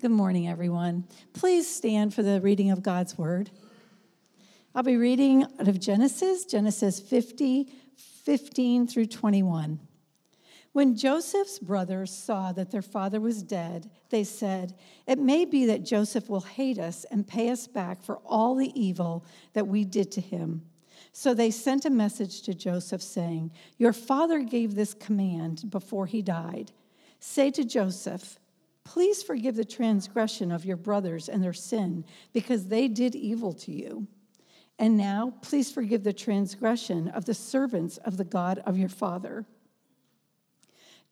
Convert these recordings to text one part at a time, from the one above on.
Good morning, everyone. Please stand for the reading of God's word. I'll be reading out of Genesis, Genesis 50, 15 through 21. When Joseph's brothers saw that their father was dead, they said, It may be that Joseph will hate us and pay us back for all the evil that we did to him. So they sent a message to Joseph saying, Your father gave this command before he died. Say to Joseph, Please forgive the transgression of your brothers and their sin, because they did evil to you. And now, please forgive the transgression of the servants of the God of your father.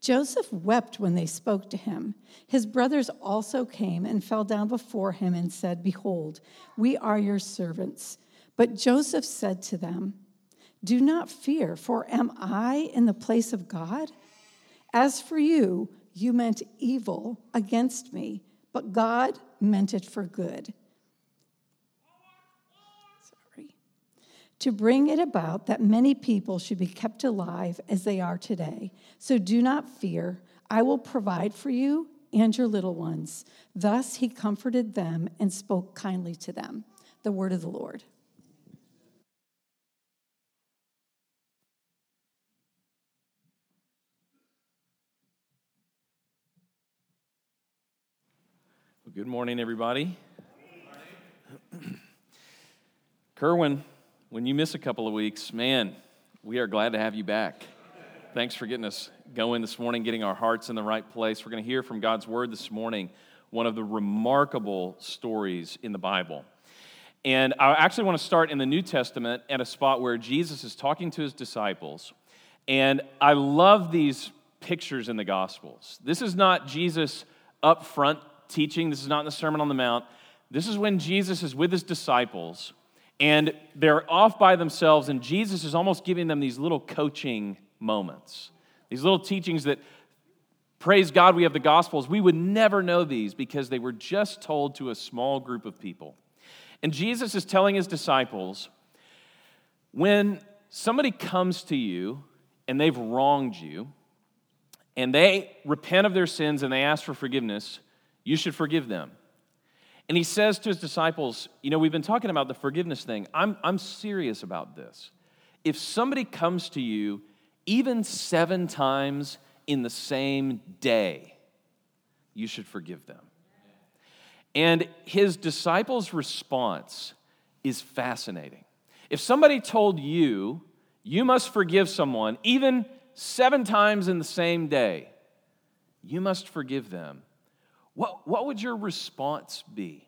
Joseph wept when they spoke to him. His brothers also came and fell down before him and said, Behold, we are your servants. But Joseph said to them, Do not fear, for am I in the place of God? As for you, you meant evil against me, but God meant it for good. Sorry. To bring it about that many people should be kept alive as they are today. So do not fear. I will provide for you and your little ones. Thus he comforted them and spoke kindly to them. The word of the Lord. Well, good morning, everybody. Kerwin, when you miss a couple of weeks, man, we are glad to have you back. Thanks for getting us going this morning, getting our hearts in the right place. We're going to hear from God's word this morning, one of the remarkable stories in the Bible. And I actually want to start in the New Testament at a spot where Jesus is talking to his disciples. And I love these pictures in the Gospels. This is not Jesus up front teaching. This is not in the Sermon on the Mount. This is when Jesus is with his disciples and they're off by themselves, and Jesus is almost giving them these little coaching moments, these little teachings that, praise God, we have the Gospels. We would never know these because they were just told to a small group of people. And Jesus is telling his disciples when somebody comes to you and they've wronged you, and they repent of their sins and they ask for forgiveness, you should forgive them. And he says to his disciples, You know, we've been talking about the forgiveness thing. I'm, I'm serious about this. If somebody comes to you even seven times in the same day, you should forgive them. And his disciples' response is fascinating. If somebody told you, you must forgive someone even seven times in the same day, you must forgive them what, what would your response be?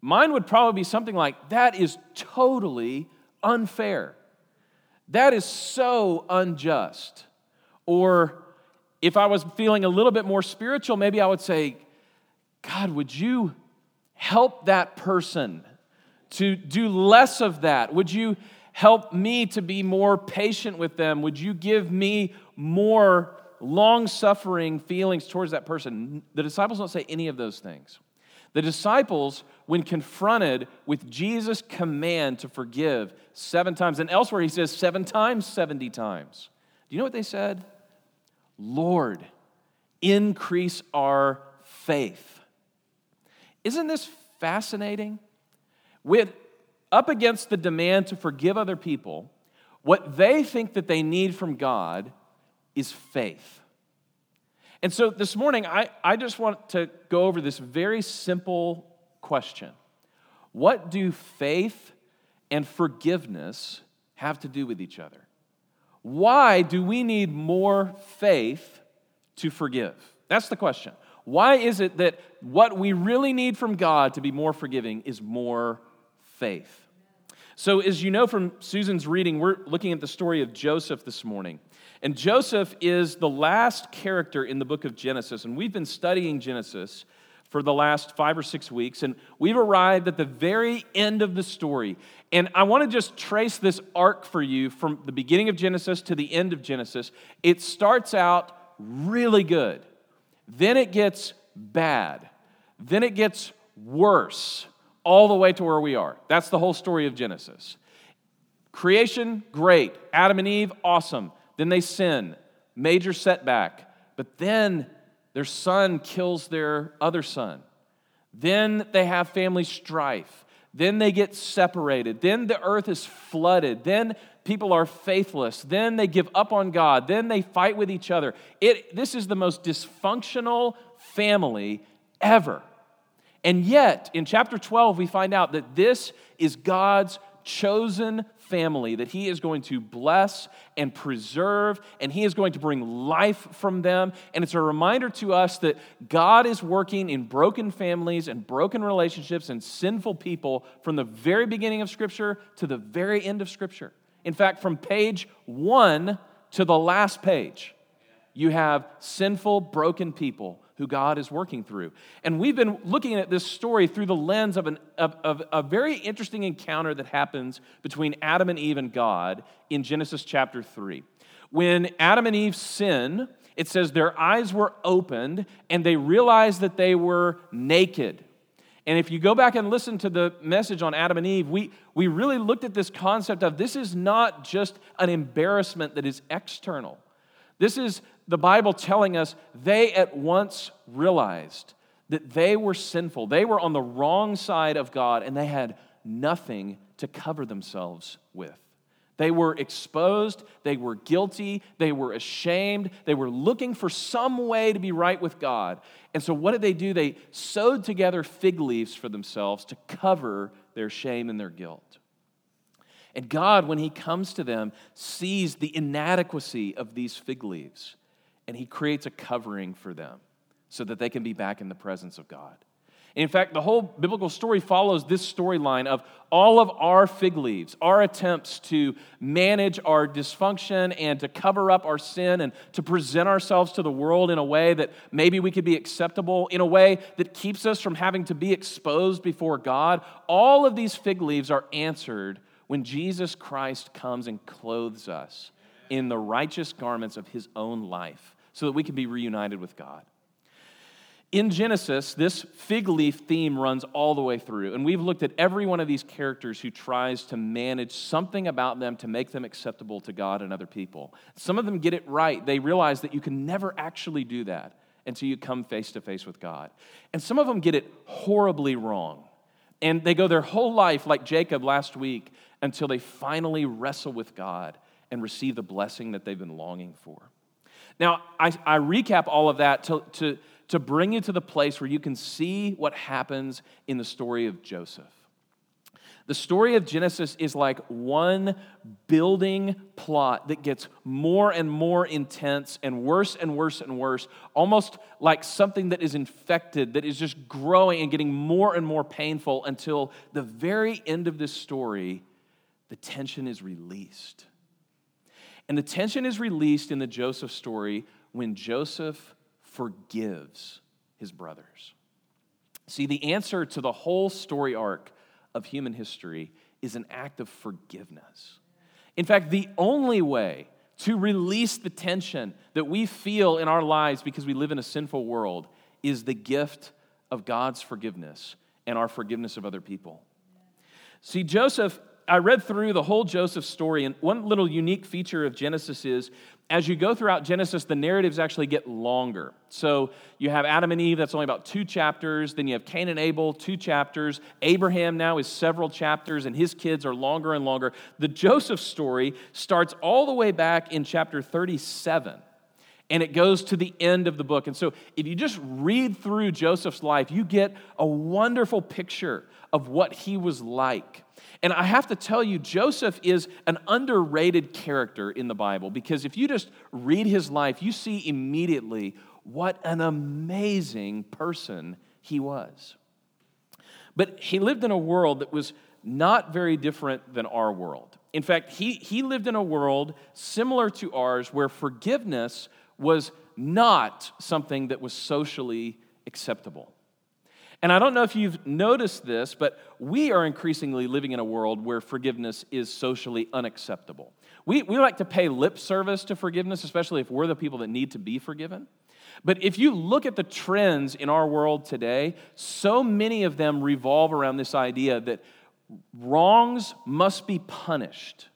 Mine would probably be something like, That is totally unfair. That is so unjust. Or if I was feeling a little bit more spiritual, maybe I would say, God, would you help that person to do less of that? Would you help me to be more patient with them? Would you give me more long suffering feelings towards that person. The disciples don't say any of those things. The disciples, when confronted with Jesus' command to forgive seven times, and elsewhere he says seven times, 70 times. Do you know what they said? Lord, increase our faith. Isn't this fascinating? With up against the demand to forgive other people, what they think that they need from God is faith. And so this morning, I, I just want to go over this very simple question What do faith and forgiveness have to do with each other? Why do we need more faith to forgive? That's the question. Why is it that what we really need from God to be more forgiving is more faith? So, as you know from Susan's reading, we're looking at the story of Joseph this morning. And Joseph is the last character in the book of Genesis. And we've been studying Genesis for the last five or six weeks. And we've arrived at the very end of the story. And I want to just trace this arc for you from the beginning of Genesis to the end of Genesis. It starts out really good, then it gets bad, then it gets worse, all the way to where we are. That's the whole story of Genesis. Creation, great. Adam and Eve, awesome. Then they sin, major setback. But then Their son kills their other son. Then they have family strife. Then they get separated. Then the earth is flooded. Then people are faithless. Then they give up on God. Then they fight with each other. It, this is the most dysfunctional family ever. And yet, in chapter 12, we find out that this is God's chosen family that He is going to bless and preserve, and He is going to bring life from them. And it's a reminder to us that God is working in broken families and broken relationships and sinful people from the very beginning of Scripture to the very end of Scripture. In fact, from page one to the last page, you have sinful, broken people who God is working through. And we've been looking at this story through the lens of, an, of, of, a very interesting encounter that happens between Adam and Eve and God in Genesis chapter 3. When Adam and Eve sin, it says their eyes were opened and they realized that they were naked. And if you go back and listen to the message on Adam and Eve, we, we really looked at this concept of this is not just an embarrassment that is external. This is the Bible telling us they at once realized that they were sinful. They were on the wrong side of God and they had nothing to cover themselves with. They were exposed, they were guilty, they were ashamed, they were looking for some way to be right with God. And so, what did they do? They sewed together fig leaves for themselves to cover their shame and their guilt. And God, when He comes to them, sees the inadequacy of these fig leaves and he creates a covering for them so that they can be back in the presence of God. In fact, the whole biblical story follows this storyline of all of our fig leaves, our attempts to manage our dysfunction and to cover up our sin and to present ourselves to the world in a way that maybe we could be acceptable, in a way that keeps us from having to be exposed before God. All of these fig leaves are answered when Jesus Christ comes and clothes us in the righteous garments of his own life so that we can be reunited with God. In Genesis, this fig leaf theme runs all the way through, and we've looked at every one of these characters who tries to manage something about them to make them acceptable to God and other people. Some of them get it right. They realize that you can never actually do that until you come face to face with God. And some of them get it horribly wrong. And they go their whole life, like Jacob last week, until they finally wrestle with God and receive the blessing that they've been longing for. Now, I, I recap all of that to, to, to bring you to the place where you can see what happens in the story of Joseph. The story of Genesis is like one building plot that gets more and more intense and worse and worse and worse, almost like something that is infected, that is just growing and getting more and more painful until the very end of this story, the tension is released. And the tension is released in the Joseph story when Joseph forgives his brothers. See, the answer to the whole story arc of human history is an act of forgiveness. In fact, the only way to release the tension that we feel in our lives because we live in a sinful world is the gift of God's forgiveness and our forgiveness of other people. See, Joseph I read through the whole Joseph story, and one little unique feature of Genesis is as you go throughout Genesis, the narratives actually get longer. So you have Adam and Eve, that's only about two chapters. Then you have Cain and Abel, two chapters. Abraham now is several chapters, and his kids are longer and longer. The Joseph story starts all the way back in chapter 37 and it goes to the end of the book. And so, if you just read through Joseph's life, you get a wonderful picture of what he was like. And I have to tell you, Joseph is an underrated character in the Bible because if you just read his life, you see immediately what an amazing person he was. But he lived in a world that was not very different than our world. In fact, he, he lived in a world similar to ours where forgiveness was not something that was socially acceptable. And I don't know if you've noticed this, but we are increasingly living in a world where forgiveness is socially unacceptable. We, we like to pay lip service to forgiveness, especially if we're the people that need to be forgiven. But if you look at the trends in our world today, so many of them revolve around this idea that wrongs must be punished.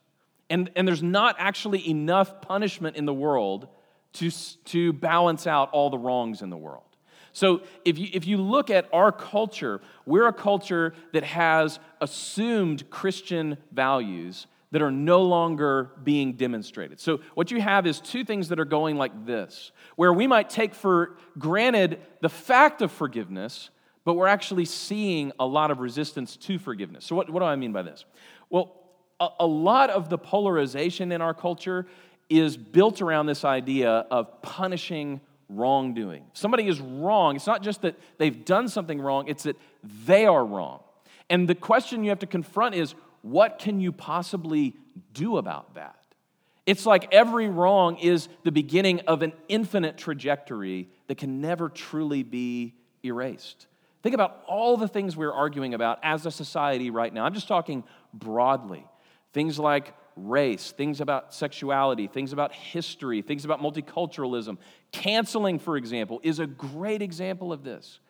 And, and there's not actually enough punishment in the world to, to balance out all the wrongs in the world. So if you, if you look at our culture, we're a culture that has assumed Christian values that are no longer being demonstrated. So, what you have is two things that are going like this, where we might take for granted the fact of forgiveness, but we're actually seeing a lot of resistance to forgiveness. So, what, what do I mean by this? Well, a, a lot of the polarization in our culture is built around this idea of punishing wrongdoing. somebody is wrong, it's not just that they've done something wrong, it's that they are wrong. And the question you have to confront is what can you possibly do about that? It's like every wrong is the beginning of an infinite trajectory that can never truly be erased. Think about all the things we're arguing about as a society right now. I'm just talking broadly. Things like race, things about sexuality, things about history, things about multiculturalism. Canceling, for example, is a great example of this.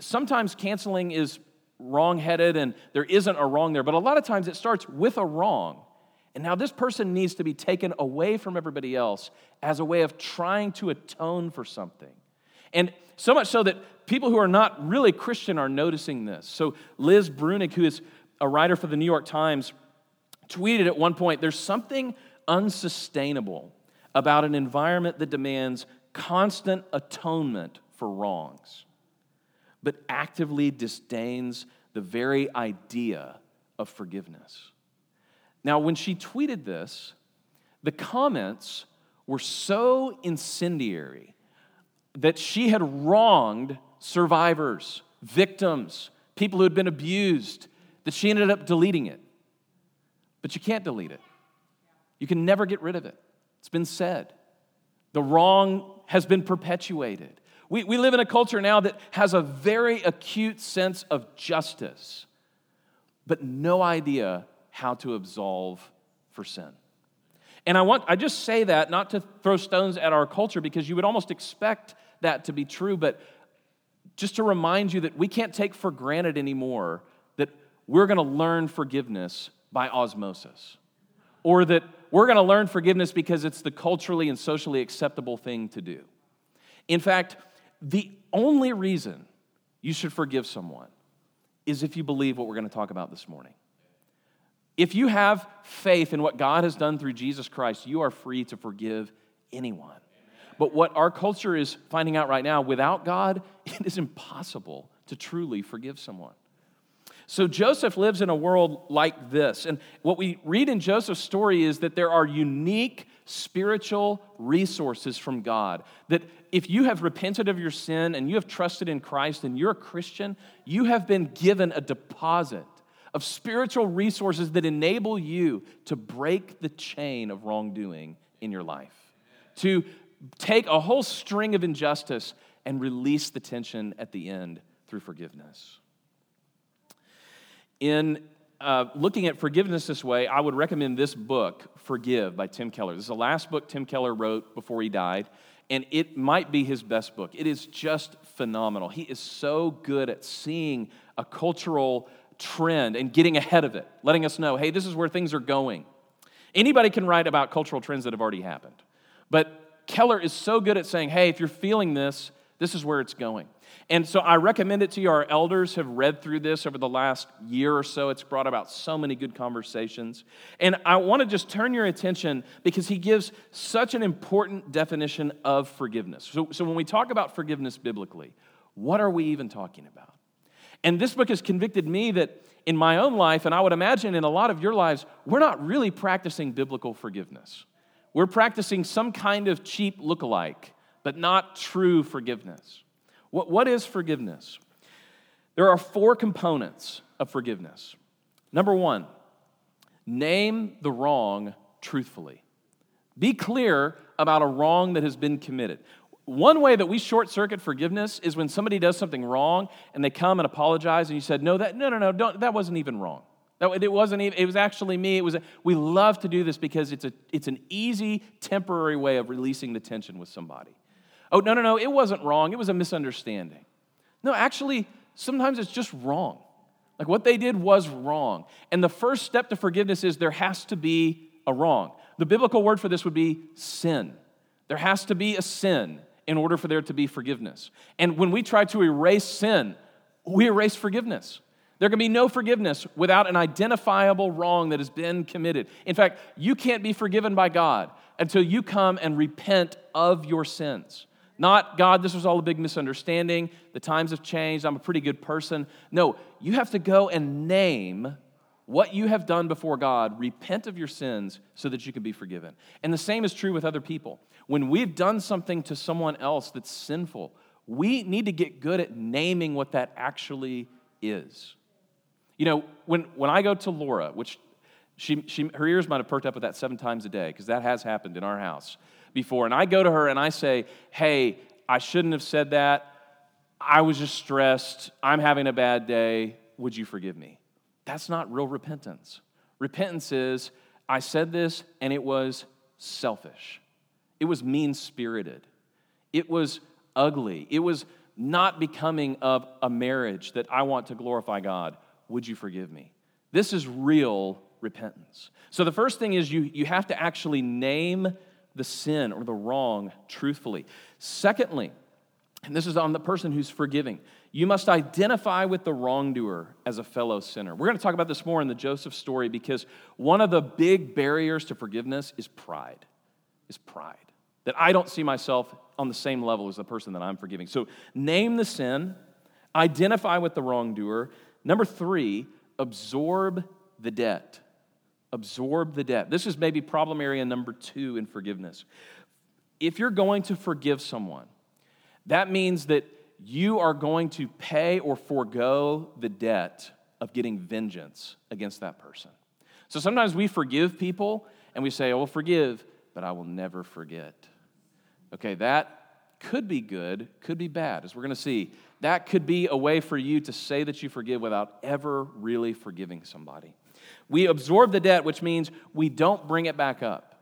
Sometimes canceling is wrong-headed and there isn't a wrong there, but a lot of times it starts with a wrong. And now this person needs to be taken away from everybody else as a way of trying to atone for something. And so much so that people who are not really Christian are noticing this. So Liz Bruenig, who is a writer for the New York Times, tweeted at one point there's something unsustainable about an environment that demands constant atonement for wrongs but actively disdains the very idea of forgiveness. Now, when she tweeted this, the comments were so incendiary that she had wronged survivors, victims, people who had been abused, that she ended up deleting it. But you can't delete it, you can never get rid of it. It's been said. The wrong has been perpetuated. We, we live in a culture now that has a very acute sense of justice, but no idea how to absolve for sin. And I want I just say that not to throw stones at our culture because you would almost expect that to be true, but just to remind you that we can't take for granted anymore that we're going to learn forgiveness by osmosis. Or that we're going to learn forgiveness because it's the culturally and socially acceptable thing to do. In fact, the only reason you should forgive someone is if you believe what we're going to talk about this morning. If you have faith in what God has done through Jesus Christ, you are free to forgive anyone. But what our culture is finding out right now, without God, it is impossible to truly forgive someone. So Joseph lives in a world like this. And what we read in Joseph's story is that there are unique spiritual resources from God. That if you have repented of your sin and you have trusted in Christ and you're a Christian, you have been given a deposit of spiritual resources that enable you to break the chain of wrongdoing in your life, to take a whole string of injustice and release the tension at the end through forgiveness. In uh, looking at forgiveness this way, I would recommend this book, Forgive, by Tim Keller. This is the last book Tim Keller wrote before he died, and it might be his best book. It is just phenomenal. He is so good at seeing a cultural trend and getting ahead of it, letting us know, hey, this is where things are going. Anybody can write about cultural trends that have already happened. But Keller is so good at saying, hey, if you're feeling this, this is where it's going. And so I recommend it to you. Our elders have read through this over the last year or so. It's brought about so many good conversations. And I want to just turn your attention because he gives such an important definition of forgiveness. So, so when we talk about forgiveness biblically, what are we even talking about? And this book has convicted me that in my own life, and I would imagine in a lot of your lives, we're not really practicing biblical forgiveness. We're practicing some kind of cheap look-alike, but not true forgiveness. What, what is forgiveness? There are four components of forgiveness. Number one, name the wrong truthfully. Be clear about a wrong that has been committed. One way that we short circuit forgiveness is when somebody does something wrong and they come and apologize and you said, No, that, no, no, no, don't, that wasn't even wrong. That, it wasn't even, it was actually me. It was a, we love to do this because it's, a, it's an easy, temporary way of releasing the tension with somebody. Oh, no, no, no, it wasn't wrong. It was a misunderstanding. No, actually, sometimes it's just wrong. Like what they did was wrong. And the first step to forgiveness is there has to be a wrong. The biblical word for this would be sin. There has to be a sin in order for there to be forgiveness. And when we try to erase sin, we erase forgiveness. There can be no forgiveness without an identifiable wrong that has been committed. In fact, you can't be forgiven by God until you come and repent of your sins. Not, God, this was all a big misunderstanding. The times have changed. I'm a pretty good person. No, you have to go and name what you have done before God, repent of your sins so that you can be forgiven. And the same is true with other people. When we've done something to someone else that's sinful, we need to get good at naming what that actually is. You know, when, when I go to Laura, which she, she, her ears might have perked up with that seven times a day, because that has happened in our house before. And I go to her and I say, Hey, I shouldn't have said that. I was just stressed. I'm having a bad day. Would you forgive me? That's not real repentance. Repentance is, I said this and it was selfish. It was mean spirited. It was ugly. It was not becoming of a marriage that I want to glorify God. Would you forgive me? This is real repentance. So the first thing is you, you have to actually name the sin or the wrong truthfully. Secondly, and this is on the person who's forgiving, you must identify with the wrongdoer as a fellow sinner. We're going to talk about this more in the Joseph story because one of the big barriers to forgiveness is pride. Is pride. That I don't see myself on the same level as the person that I'm forgiving. So name the sin, identify with the wrongdoer. Number three, absorb the debt. Absorb the debt. This is maybe problem area number two in forgiveness. If you're going to forgive someone, that means that you are going to pay or forego the debt of getting vengeance against that person. So sometimes we forgive people and we say, I will forgive, but I will never forget. Okay, that could be good, could be bad, as we're going to see. That could be a way for you to say that you forgive without ever really forgiving somebody. We absorb the debt, which means we don't bring it back up.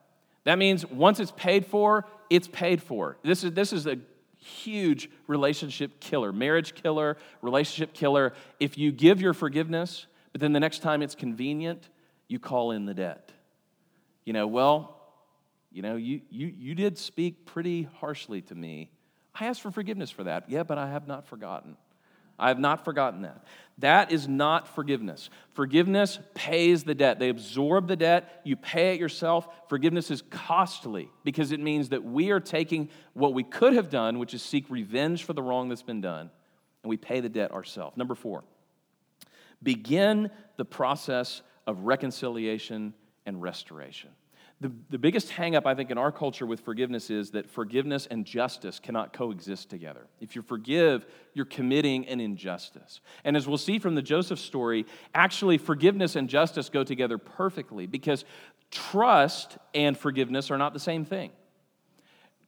That means once it's paid for, it's paid for. This is, this is a huge relationship killer, marriage killer, relationship killer. If you give your forgiveness, but then the next time it's convenient, you call in the debt. You know, well, you know, you, you, you did speak pretty harshly to me. I asked for forgiveness for that. Yeah, but I have not forgotten. I have not forgotten that. That is not forgiveness. Forgiveness pays the debt. They absorb the debt, you pay it yourself. Forgiveness is costly because it means that we are taking what we could have done, which is seek revenge for the wrong that's been done, and we pay the debt ourselves. Number four, begin the process of reconciliation and restoration. The, the biggest hangup, I think, in our culture with forgiveness is that forgiveness and justice cannot coexist together. If you forgive, you're committing an injustice. And as we'll see from the Joseph story, actually, forgiveness and justice go together perfectly because trust and forgiveness are not the same thing.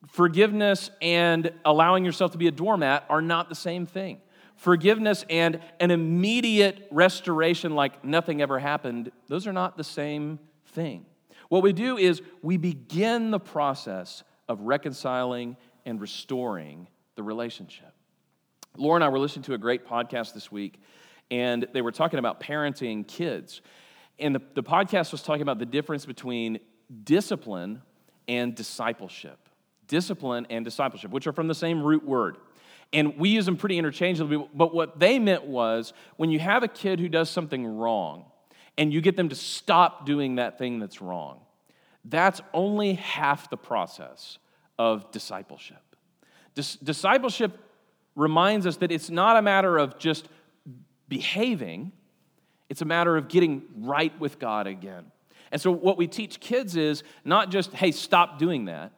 Forgiveness and allowing yourself to be a doormat are not the same thing. Forgiveness and an immediate restoration, like nothing ever happened, those are not the same thing. What we do is we begin the process of reconciling and restoring the relationship. Laura and I were listening to a great podcast this week, and they were talking about parenting kids. And the, the podcast was talking about the difference between discipline and discipleship. Discipline and discipleship, which are from the same root word. And we use them pretty interchangeably, but what they meant was when you have a kid who does something wrong, and you get them to stop doing that thing that's wrong. That's only half the process of discipleship. Dis- discipleship reminds us that it's not a matter of just behaving, it's a matter of getting right with God again. And so, what we teach kids is not just, hey, stop doing that,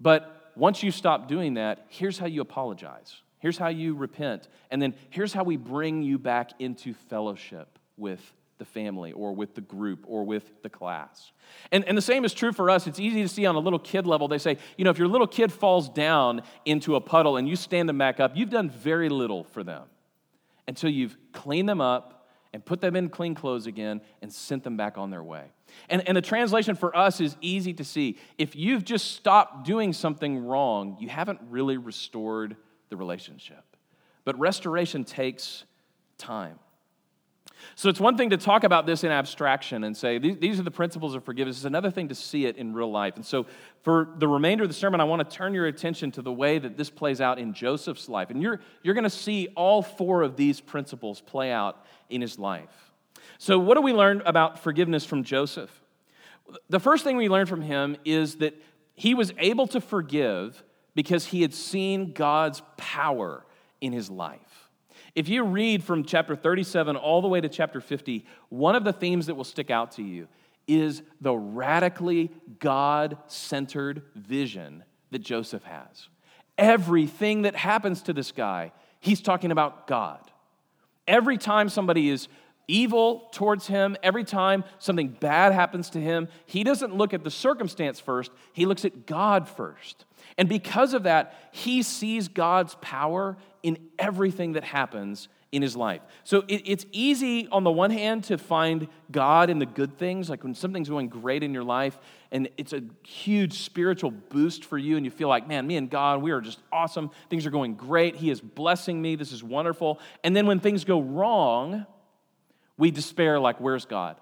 but once you stop doing that, here's how you apologize. Here's how you repent. And then here's how we bring you back into fellowship with the family or with the group or with the class. And, and the same is true for us. It's easy to see on a little kid level. They say, you know, if your little kid falls down into a puddle and you stand them back up, you've done very little for them until you've cleaned them up and put them in clean clothes again and sent them back on their way. And, and the translation for us is easy to see. If you've just stopped doing something wrong, you haven't really restored the relationship. But restoration takes time. So it's one thing to talk about this in abstraction and say, these are the principles of forgiveness. It's another thing to see it in real life. And so for the remainder of the sermon, I want to turn your attention to the way that this plays out in Joseph's life. And you're, you're going to see all four of these principles play out in his life. So, what do we learn about forgiveness from Joseph? The first thing we learn from him is that he was able to forgive because he had seen God's power in his life. If you read from chapter 37 all the way to chapter 50, one of the themes that will stick out to you is the radically God centered vision that Joseph has. Everything that happens to this guy, he's talking about God. Every time somebody is evil towards him, every time something bad happens to him, he doesn't look at the circumstance first, he looks at God first. And because of that, he sees God's power in everything that happens in his life. So it, it's easy, on the one hand, to find God in the good things, like when something's going great in your life and it's a huge spiritual boost for you, and you feel like, man, me and God, we are just awesome. Things are going great. He is blessing me. This is wonderful. And then when things go wrong, we despair, like, where's God?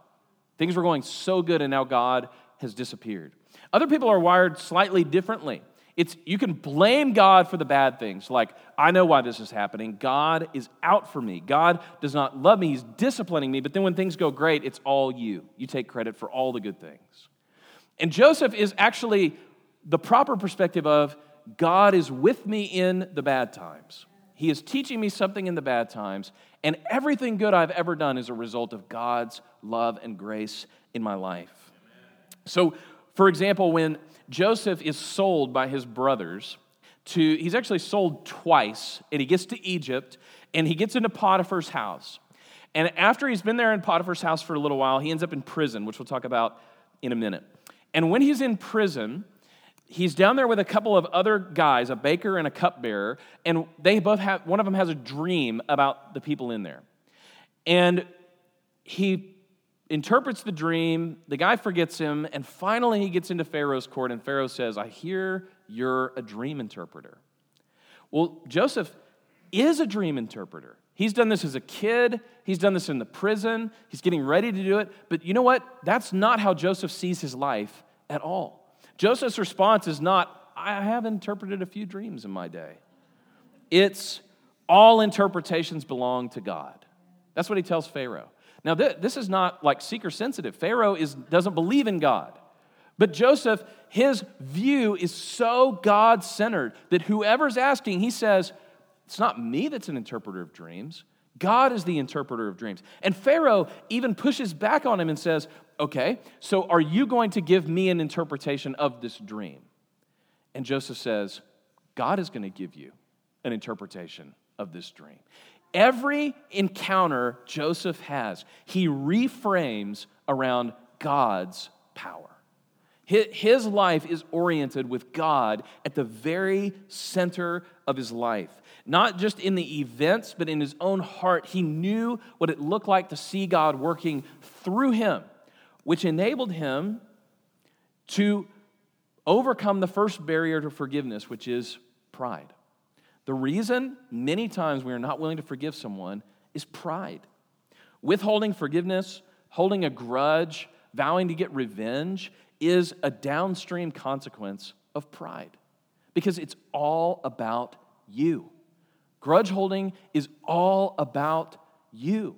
Things were going so good, and now God has disappeared. Other people are wired slightly differently. It's you can blame God for the bad things. Like, I know why this is happening. God is out for me. God does not love me. He's disciplining me. But then when things go great, it's all you. You take credit for all the good things. And Joseph is actually the proper perspective of God is with me in the bad times. He is teaching me something in the bad times, and everything good I've ever done is a result of God's love and grace in my life. So, for example, when Joseph is sold by his brothers to, he's actually sold twice, and he gets to Egypt and he gets into Potiphar's house. And after he's been there in Potiphar's house for a little while, he ends up in prison, which we'll talk about in a minute. And when he's in prison, he's down there with a couple of other guys, a baker and a cupbearer, and they both have, one of them has a dream about the people in there. And he interprets the dream, the guy forgets him, and finally he gets into Pharaoh's court, and Pharaoh says, I hear you're a dream interpreter. Well, Joseph is a dream interpreter. He's done this as a kid, he's done this in the prison, he's getting ready to do it. But you know what? That's not how Joseph sees his life at all. Joseph's response is not, I have interpreted a few dreams in my day. It's all interpretations belong to God. That's what he tells Pharaoh. Now, th- this is not like seeker sensitive. Pharaoh is, doesn't believe in God. But Joseph, his view is so God centered that whoever's asking, he says, It's not me that's an interpreter of dreams. God is the interpreter of dreams. And Pharaoh even pushes back on him and says, Okay, so are you going to give me an interpretation of this dream? And Joseph says, God is going to give you an interpretation of this dream. Every encounter Joseph has, he reframes around God's power. His life is oriented with God at the very center of his life. Not just in the events, but in his own heart. He knew what it looked like to see God working through him, which enabled him to overcome the first barrier to forgiveness, which is pride. The reason many times we are not willing to forgive someone is pride. Withholding forgiveness, holding a grudge, vowing to get revenge is a downstream consequence of pride because it's all about you. Grudge holding is all about you.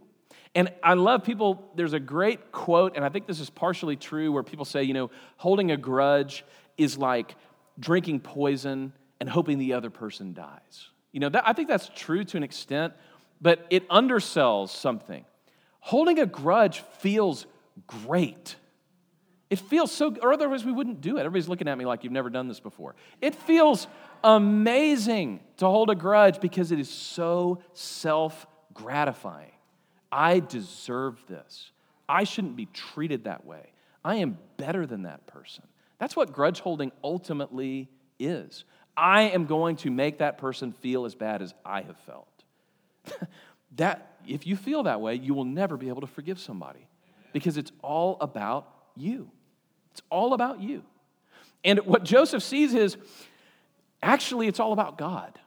And I love people, there's a great quote, and I think this is partially true, where people say, you know, holding a grudge is like drinking poison and hoping the other person dies. You know, that, I think that's true to an extent, but it undersells something. Holding a grudge feels great. It feels so, or otherwise we wouldn't do it. Everybody's looking at me like you've never done this before. It feels amazing to hold a grudge because it is so self gratifying. I deserve this. I shouldn't be treated that way. I am better than that person. That's what grudge holding ultimately is. I am going to make that person feel as bad as I have felt. that if you feel that way, you will never be able to forgive somebody because it's all about you. It's all about you. And what Joseph sees is actually it's all about God.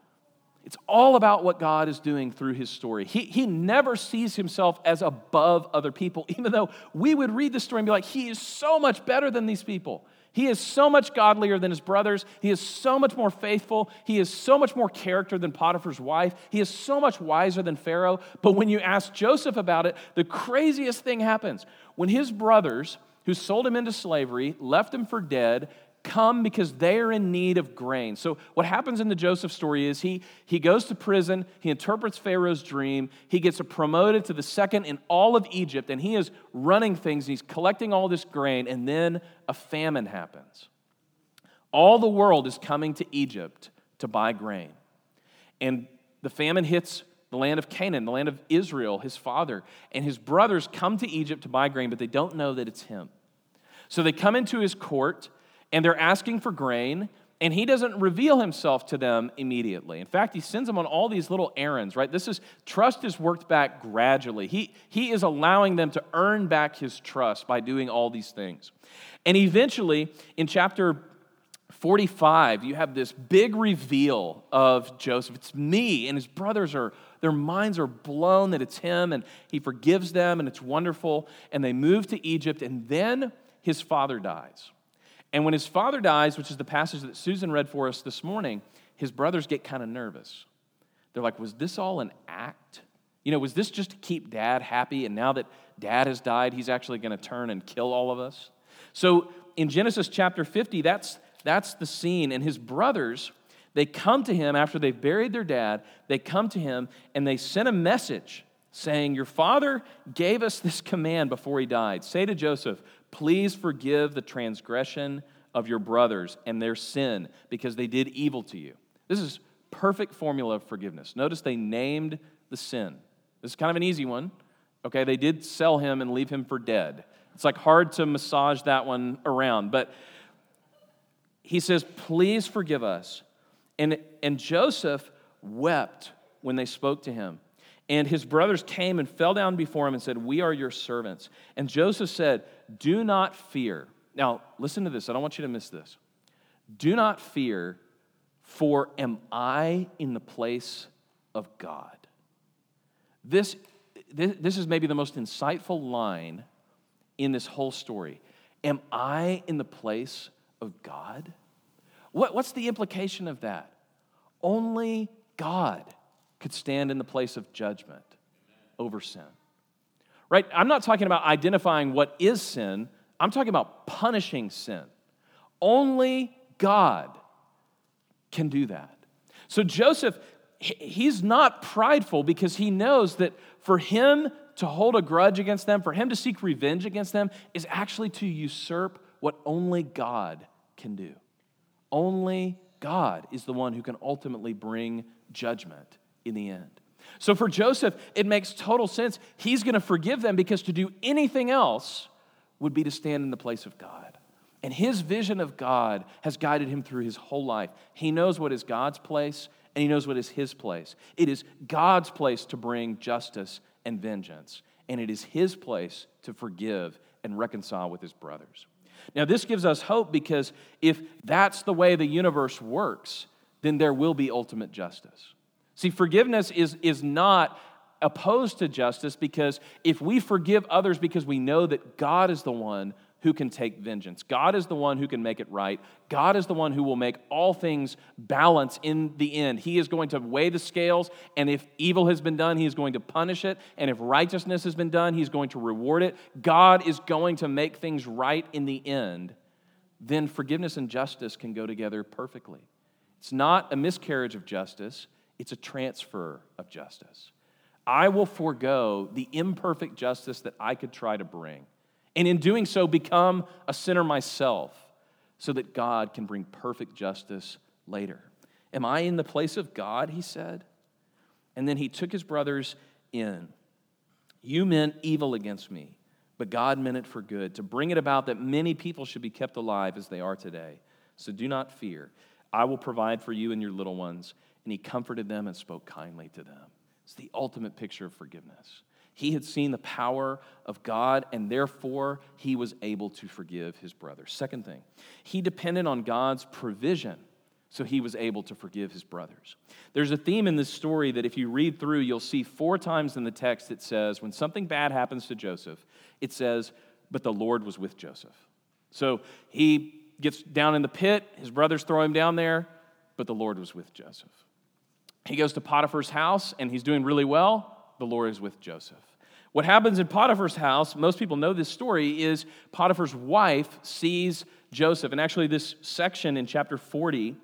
It's all about what God is doing through his story. He, he never sees himself as above other people, even though we would read the story and be like, he is so much better than these people. He is so much godlier than his brothers. He is so much more faithful. He is so much more character than Potiphar's wife. He is so much wiser than Pharaoh. But when you ask Joseph about it, the craziest thing happens. When his brothers, who sold him into slavery, left him for dead, come because they are in need of grain. So, what happens in the Joseph story is he, he goes to prison, he interprets Pharaoh's dream, he gets promoted to the second in all of Egypt, and he is running things, he's collecting all this grain, and then a famine happens. All the world is coming to Egypt to buy grain. And the famine hits the land of Canaan, the land of Israel, his father, and his brothers come to Egypt to buy grain, but they don't know that it's him. So they come into his court and they're asking for grain, and he doesn't reveal himself to them immediately. In fact, he sends them on all these little errands, right? This is trust is worked back gradually. He, he is allowing them to earn back his trust by doing all these things. And eventually, in chapter 45, you have this big reveal of Joseph. It's me, and his brothers are, their minds are blown that it's him, and he forgives them, and it's wonderful. And they move to Egypt, and then his father dies. And when his father dies, which is the passage that Susan read for us this morning, his brothers get kind of nervous. They're like, was this all an act? You know, was this just to keep dad happy? And now that dad has died, he's actually going to turn and kill all of us? So in Genesis chapter 50, that's, that's the scene. And his brothers, they come to him after they've buried their dad, they come to him and they send a message saying, Your father gave us this command before he died. Say to Joseph, Please forgive the transgression of your brothers and their sin because they did evil to you. This is perfect formula of forgiveness. Notice they named the sin. This is kind of an easy one. Okay, they did sell him and leave him for dead. It's like hard to massage that one around, but he says, Please forgive us. And, and Joseph wept when they spoke to him. And his brothers came and fell down before him and said, We are your servants. And Joseph said, Do not fear. Now, listen to this. I don't want you to miss this. Do not fear, for am I in the place of God? This, this, this is maybe the most insightful line in this whole story. Am I in the place of God? What, what's the implication of that? Only God could stand in the place of judgment over sin. Right? I'm not talking about identifying what is sin, I'm talking about punishing sin. Only God can do that. So Joseph, he's not prideful because he knows that for him to hold a grudge against them, for him to seek revenge against them, is actually to usurp what only God can do. Only God is the one who can ultimately bring judgment in the end. So for Joseph, it makes total sense. He's going to forgive them because to do anything else would be to stand in the place of God. And his vision of God has guided him through his whole life. He knows what is God's place and he knows what is his place. It is God's place to bring justice and vengeance, and it is his place to forgive and reconcile with his brothers. Now, this gives us hope because if that's the way the universe works, then there will be ultimate justice. See, forgiveness is, is not opposed to justice because if we forgive others because we know that God is the one who can take vengeance, God is the one who can make it right, God is the one who will make all things balance in the end. He is going to weigh the scales, and if evil has been done, He is going to punish it, and if righteousness has been done, He's going to reward it. God is going to make things right in the end. Then forgiveness and justice can go together perfectly. It's not a miscarriage of justice it's a transfer of justice. I will forego the imperfect justice that I could try to bring, and in doing so, become a sinner myself so that God can bring perfect justice later. Am I in the place of God? He said. And then he took his brothers in. You meant evil against me, but God meant it for good, to bring it about that many people should be kept alive as they are today. So do not fear. I will provide for you and your little ones and he comforted them and spoke kindly to them. It's the ultimate picture of forgiveness. He had seen the power of God, and therefore he was able to forgive his brother. Second thing, he depended on God's provision So he was able to forgive his brothers. There's a theme in this story that if you read through, you'll see four times in the text it says, when something bad happens to Joseph, it says, but the Lord was with Joseph. So he gets down in the pit, his brothers throw him down there, but the Lord was with Joseph. He goes to Potiphar's house and he's doing really well, the Lord is with Joseph. What happens in Potiphar's house, most people know this story, is Potiphar's wife sees Joseph. And actually, this section in chapter 40,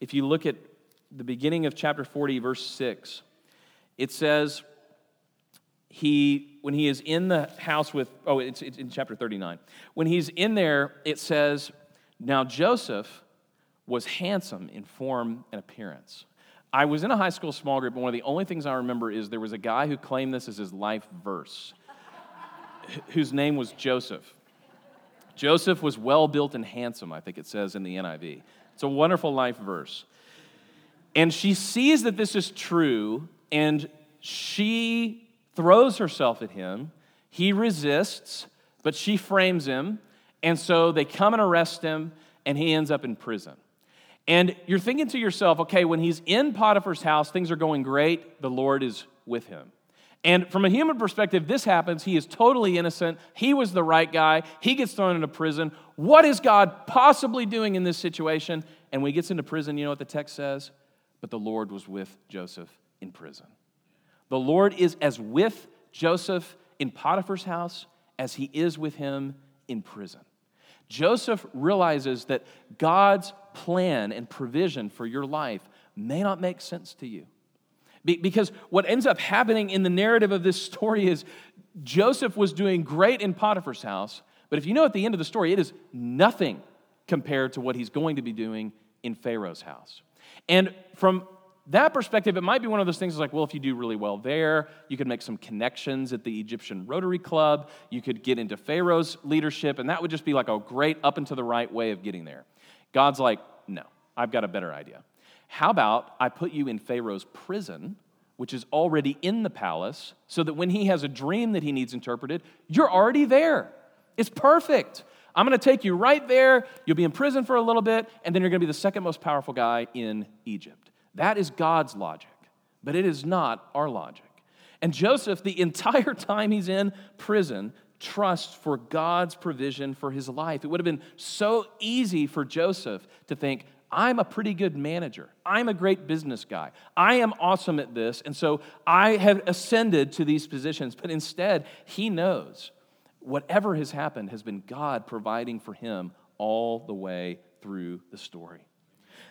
if you look at the beginning of chapter 40, verse 6, it says, he, when he is in the house with, oh, it's, it's in chapter 39. When he's in there, it says, Now Joseph was handsome in form and appearance. I was in a high school small group, and one of the only things I remember is there was a guy who claimed this as his life verse, whose name was Joseph. Joseph was well built and handsome, I think it says in the NIV. It's a wonderful life verse. And she sees that this is true, and she throws herself at him. He resists, but she frames him. And so they come and arrest him, and he ends up in prison. And you're thinking to yourself, okay, when he's in Potiphar's house, things are going great, the Lord is with him. And from a human perspective, this happens. He is totally innocent. He was the right guy. He gets thrown into prison. What is God possibly doing in this situation? And when he gets into prison, you know what the text says? But the Lord was with Joseph in prison. The Lord is as with Joseph in Potiphar's house as he is with him in prison. Joseph realizes that God's plan and provision for your life may not make sense to you. because what ends up happening in the narrative of this story is Joseph was doing great in Potiphar's house, but if you know at the end of the story, it is nothing compared to what he's going to be doing in Pharaoh's house. And from that perspective, it might be one of those things like, well, if you do really well there, you could make some connections at the Egyptian Rotary Club. You could get into Pharaoh's leadership, and that would just be like a great up and to the right way of getting there. God's like, no, I've got a better idea. How about I put you in Pharaoh's prison, which is already in the palace, so that when he has a dream that he needs interpreted, you're already there. It's perfect. I'm going to take you right there. You'll be in prison for a little bit, and then you're going to be the second most powerful guy in Egypt. That is God's logic, but it is not our logic. And Joseph, the entire time he's in prison, trusts for God's provision for his life. It would have been so easy for Joseph to think, I'm a pretty good manager. I'm a great business guy. I am awesome at this. And so I have ascended to these positions. But instead, he knows whatever has happened has been God providing for him all the way through the story.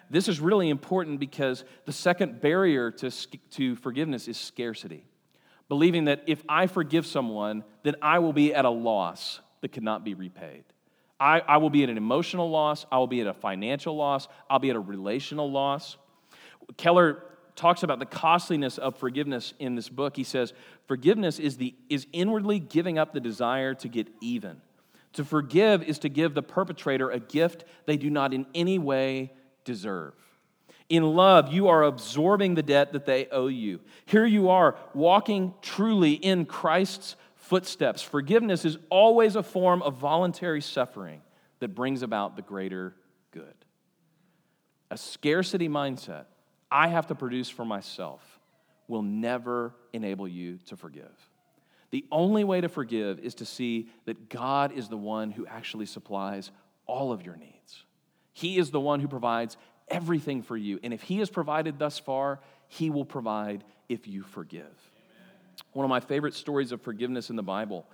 This is really important because the second barrier to, to forgiveness is scarcity. Believing that if I forgive someone, then I will be at a loss that cannot be repaid. I, I will be at an emotional loss, I will be at a financial loss, I'll be at a relational loss. Keller talks about the costliness of forgiveness in this book. He says, Forgiveness is, the, is inwardly giving up the desire to get even. To forgive is to give the perpetrator a gift they do not in any way deserve. In love, you are absorbing the debt that they owe you. Here you are, walking truly in Christ's footsteps. Forgiveness is always a form of voluntary suffering that brings about the greater good. A scarcity mindset, I have to produce for myself, will never enable you to forgive. The only way to forgive is to see that God is the one who actually supplies all of your needs. He is the one who provides everything for you. And if He has provided thus far, He will provide if you forgive. Amen. One of my favorite stories of forgiveness in the Bible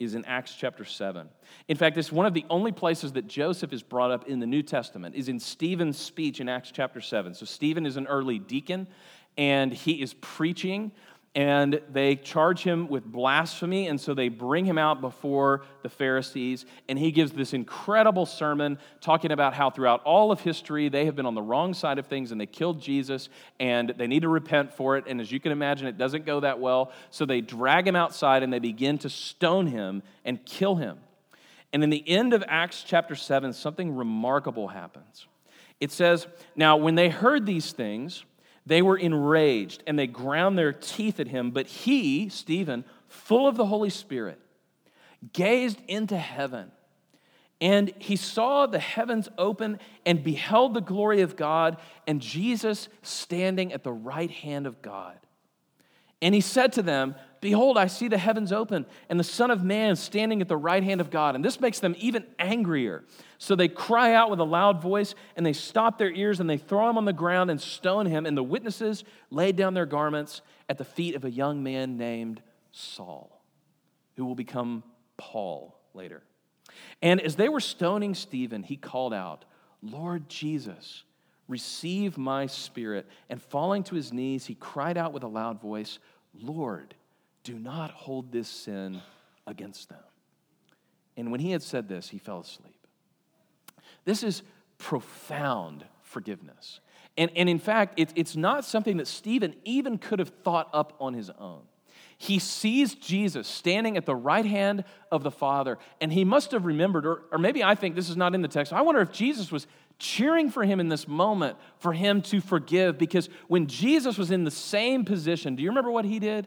is in Acts chapter 7. In fact, it's one of the only places that Joseph is brought up in the New Testament, is in Stephen's speech in Acts chapter 7. So Stephen is an early deacon, and he is preaching and they charge him with blasphemy. And so they bring him out before the Pharisees. And he gives this incredible sermon talking about how throughout all of history they have been on the wrong side of things and they killed Jesus and they need to repent for it. And as you can imagine, it doesn't go that well. So they drag him outside and they begin to stone him and kill him. And in the end of Acts chapter 7, something remarkable happens. It says, Now, when they heard these things, they were enraged and they ground their teeth at him, but he, Stephen, full of the Holy Spirit, gazed into heaven And he saw the heavens open and beheld the glory of God and Jesus standing at the right hand of God. And he said to them, Behold, I see the heavens open and the Son of Man standing at the right hand of God. And this makes them even angrier. So they cry out with a loud voice and they stop their ears and they throw him on the ground and stone him. And the witnesses laid down their garments at the feet of a young man named Saul, who will become Paul later. And as they were stoning Stephen, he called out, Lord Jesus, receive my spirit. And falling to his knees, he cried out with a loud voice, Lord, do not hold this sin against them. And when he had said this, he fell asleep. This is profound forgiveness. And, and in fact, it, it's not something that Stephen even could have thought up on his own. He sees Jesus standing at the right hand of the Father, and he must have remembered, or, or maybe I think this is not in the text. I wonder if Jesus was cheering for him in this moment for him to forgive, because when Jesus was in the same position, do you remember what he did?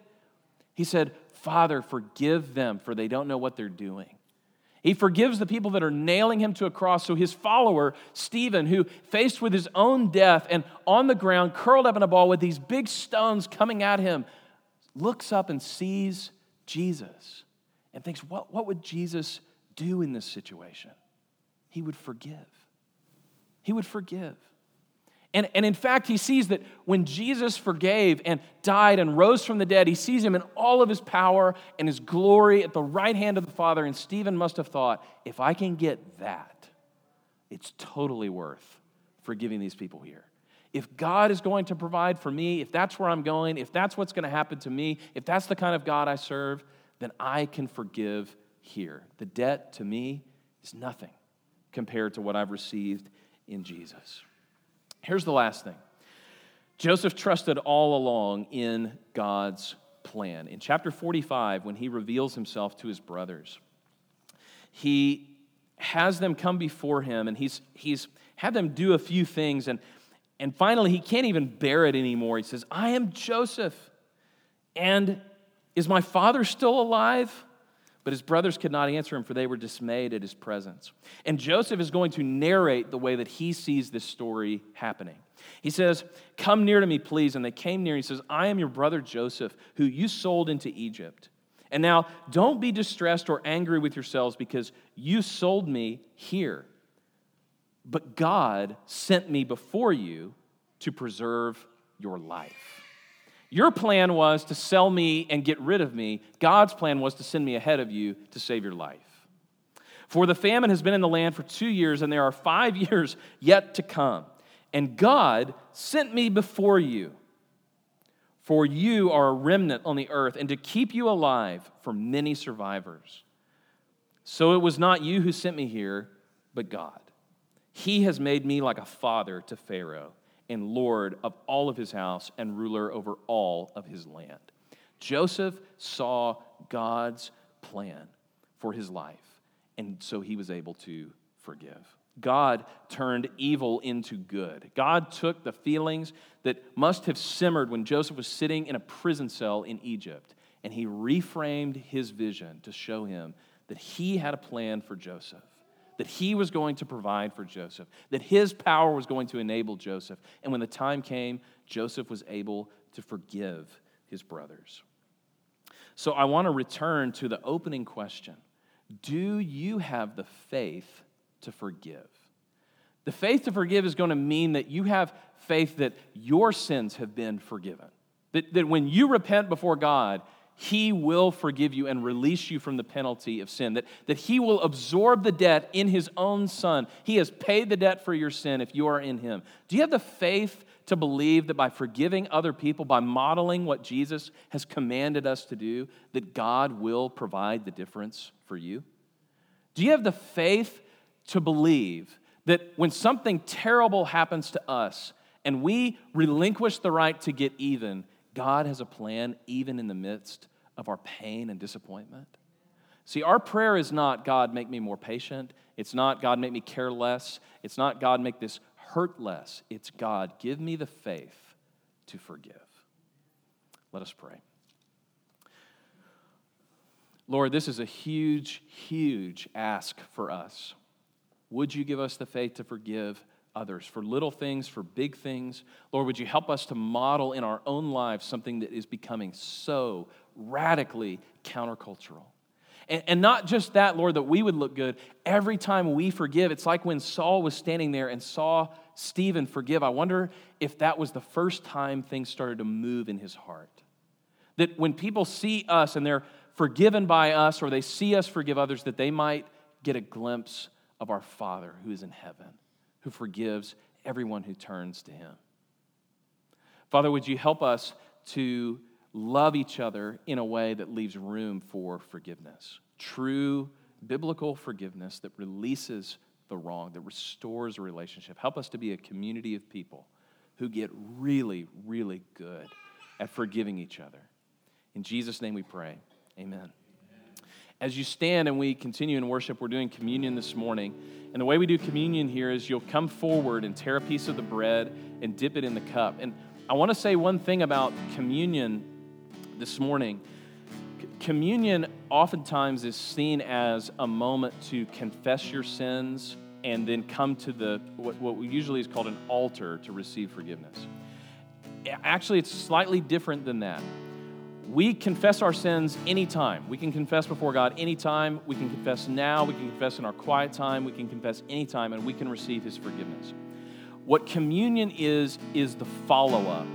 He said, Father, forgive them, for they don't know what they're doing. He forgives the people that are nailing him to a cross. So his follower, Stephen, who faced with his own death and on the ground, curled up in a ball with these big stones coming at him, looks up and sees Jesus and thinks, what, what would Jesus do in this situation? He would forgive. He would forgive. And, and in fact, he sees that when Jesus forgave and died and rose from the dead, he sees him in all of his power and his glory at the right hand of the Father. And Stephen must have thought, if I can get that, it's totally worth forgiving these people here if God is going to provide for me, if that's where I'm going, if that's what's going to happen to me, if that's the kind of God I serve, then I can forgive here. The debt to me is nothing compared to what I've received in Jesus. Here's the last thing Joseph trusted all along in God's plan. In chapter 45, when he reveals himself to his brothers, he has them come before him and he's, he's had them do a few things. And and finally, he can't even bear it anymore. He says, I am Joseph. And is my father still alive? But his brothers could not answer him, for they were dismayed at his presence. And Joseph is going to narrate the way that he sees this story happening. He says, Come near to me, please. And they came near. He says, I am your brother Joseph, who you sold into Egypt. And now don't be distressed or angry with yourselves because you sold me here but God sent me before you to preserve your life. Your plan was to sell me and get rid of me. God's plan was to send me ahead of you to save your life. For the famine has been in the land for two years, and there are five years yet to come. And God sent me before you. For you are a remnant on the earth, and to keep you alive for many survivors. So it was not you who sent me here, but God. He has made me like a father to Pharaoh and Lord of all of his house and ruler over all of his land. Joseph saw God's plan for his life, and so he was able to forgive. God turned evil into good. God took the feelings that must have simmered when Joseph was sitting in a prison cell in Egypt, and he reframed his vision to show him that he had a plan for Joseph that he was going to provide for Joseph, that his power was going to enable Joseph. And when the time came, Joseph was able to forgive his brothers. So I want to return to the opening question Do you have the faith to forgive? The faith to forgive is going to mean that you have faith that your sins have been forgiven. That, that when you repent before God, he will forgive you and release you from the penalty of sin, that, that He will absorb the debt in His own Son. He has paid the debt for your sin if you are in Him. Do you have the faith to believe that by forgiving other people, by modeling what Jesus has commanded us to do, that God will provide the difference for you? Do you have the faith to believe that when something terrible happens to us and we relinquish the right to get even, God has a plan even in the midst of our pain and disappointment. See, our prayer is not, God, make me more patient. It's not, God, make me care less. It's not, God, make this hurt less. It's, God, give me the faith to forgive. Let us pray. Lord, this is a huge, huge ask for us. Would you give us the faith to forgive others for little things, for big things? Lord, would you help us to model in our own lives something that is becoming so radically countercultural? And, and not just that, Lord, that we would look good. Every time we forgive, it's like when Saul was standing there and saw Stephen forgive. I wonder if that was the first time things started to move in his heart. That when people see us and they're forgiven by us or they see us forgive others, that they might get a glimpse of our Father who is in heaven, who forgives everyone who turns to him. Father, would you help us to love each other in a way that leaves room for forgiveness? True biblical forgiveness that releases the wrong, that restores a relationship. Help us to be a community of people who get really, really good at forgiving each other. In Jesus' name we pray. Amen. As you stand and we continue in worship, we're doing communion this morning. And the way we do communion here is you'll come forward and tear a piece of the bread and dip it in the cup. And I want to say one thing about communion this morning. Communion oftentimes is seen as a moment to confess your sins and then come to the what, what usually is called an altar to receive forgiveness. Actually, it's slightly different than that we confess our sins anytime. We can confess before God anytime. We can confess now. We can confess in our quiet time. We can confess anytime, and we can receive His forgiveness. What communion is, is the follow up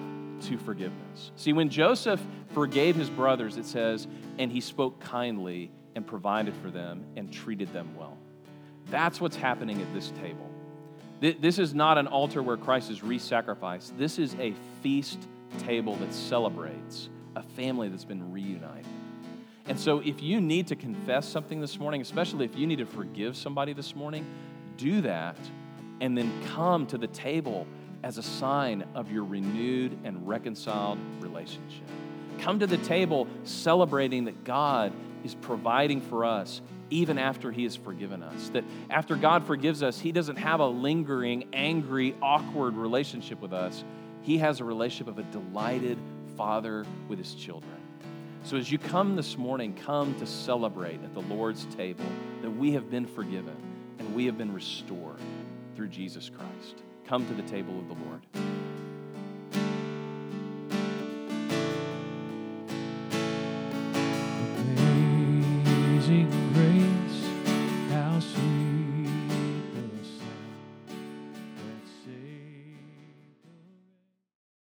to forgiveness. See, when Joseph forgave his brothers, it says, and he spoke kindly and provided for them and treated them well. That's what's happening at this table. This is not an altar where Christ is re sacrificed. This is a feast table that celebrates a family that's been reunited. And so, if you need to confess something this morning, especially if you need to forgive somebody this morning, do that and then come to the table as a sign of your renewed and reconciled relationship. Come to the table celebrating that God is providing for us even after He has forgiven us. That after God forgives us, He doesn't have a lingering, angry, awkward relationship with us. He has a relationship of a delighted, father with his children. So as you come this morning, come to celebrate at the Lord's table that we have been forgiven and we have been restored through Jesus Christ. Come to the table of the Lord.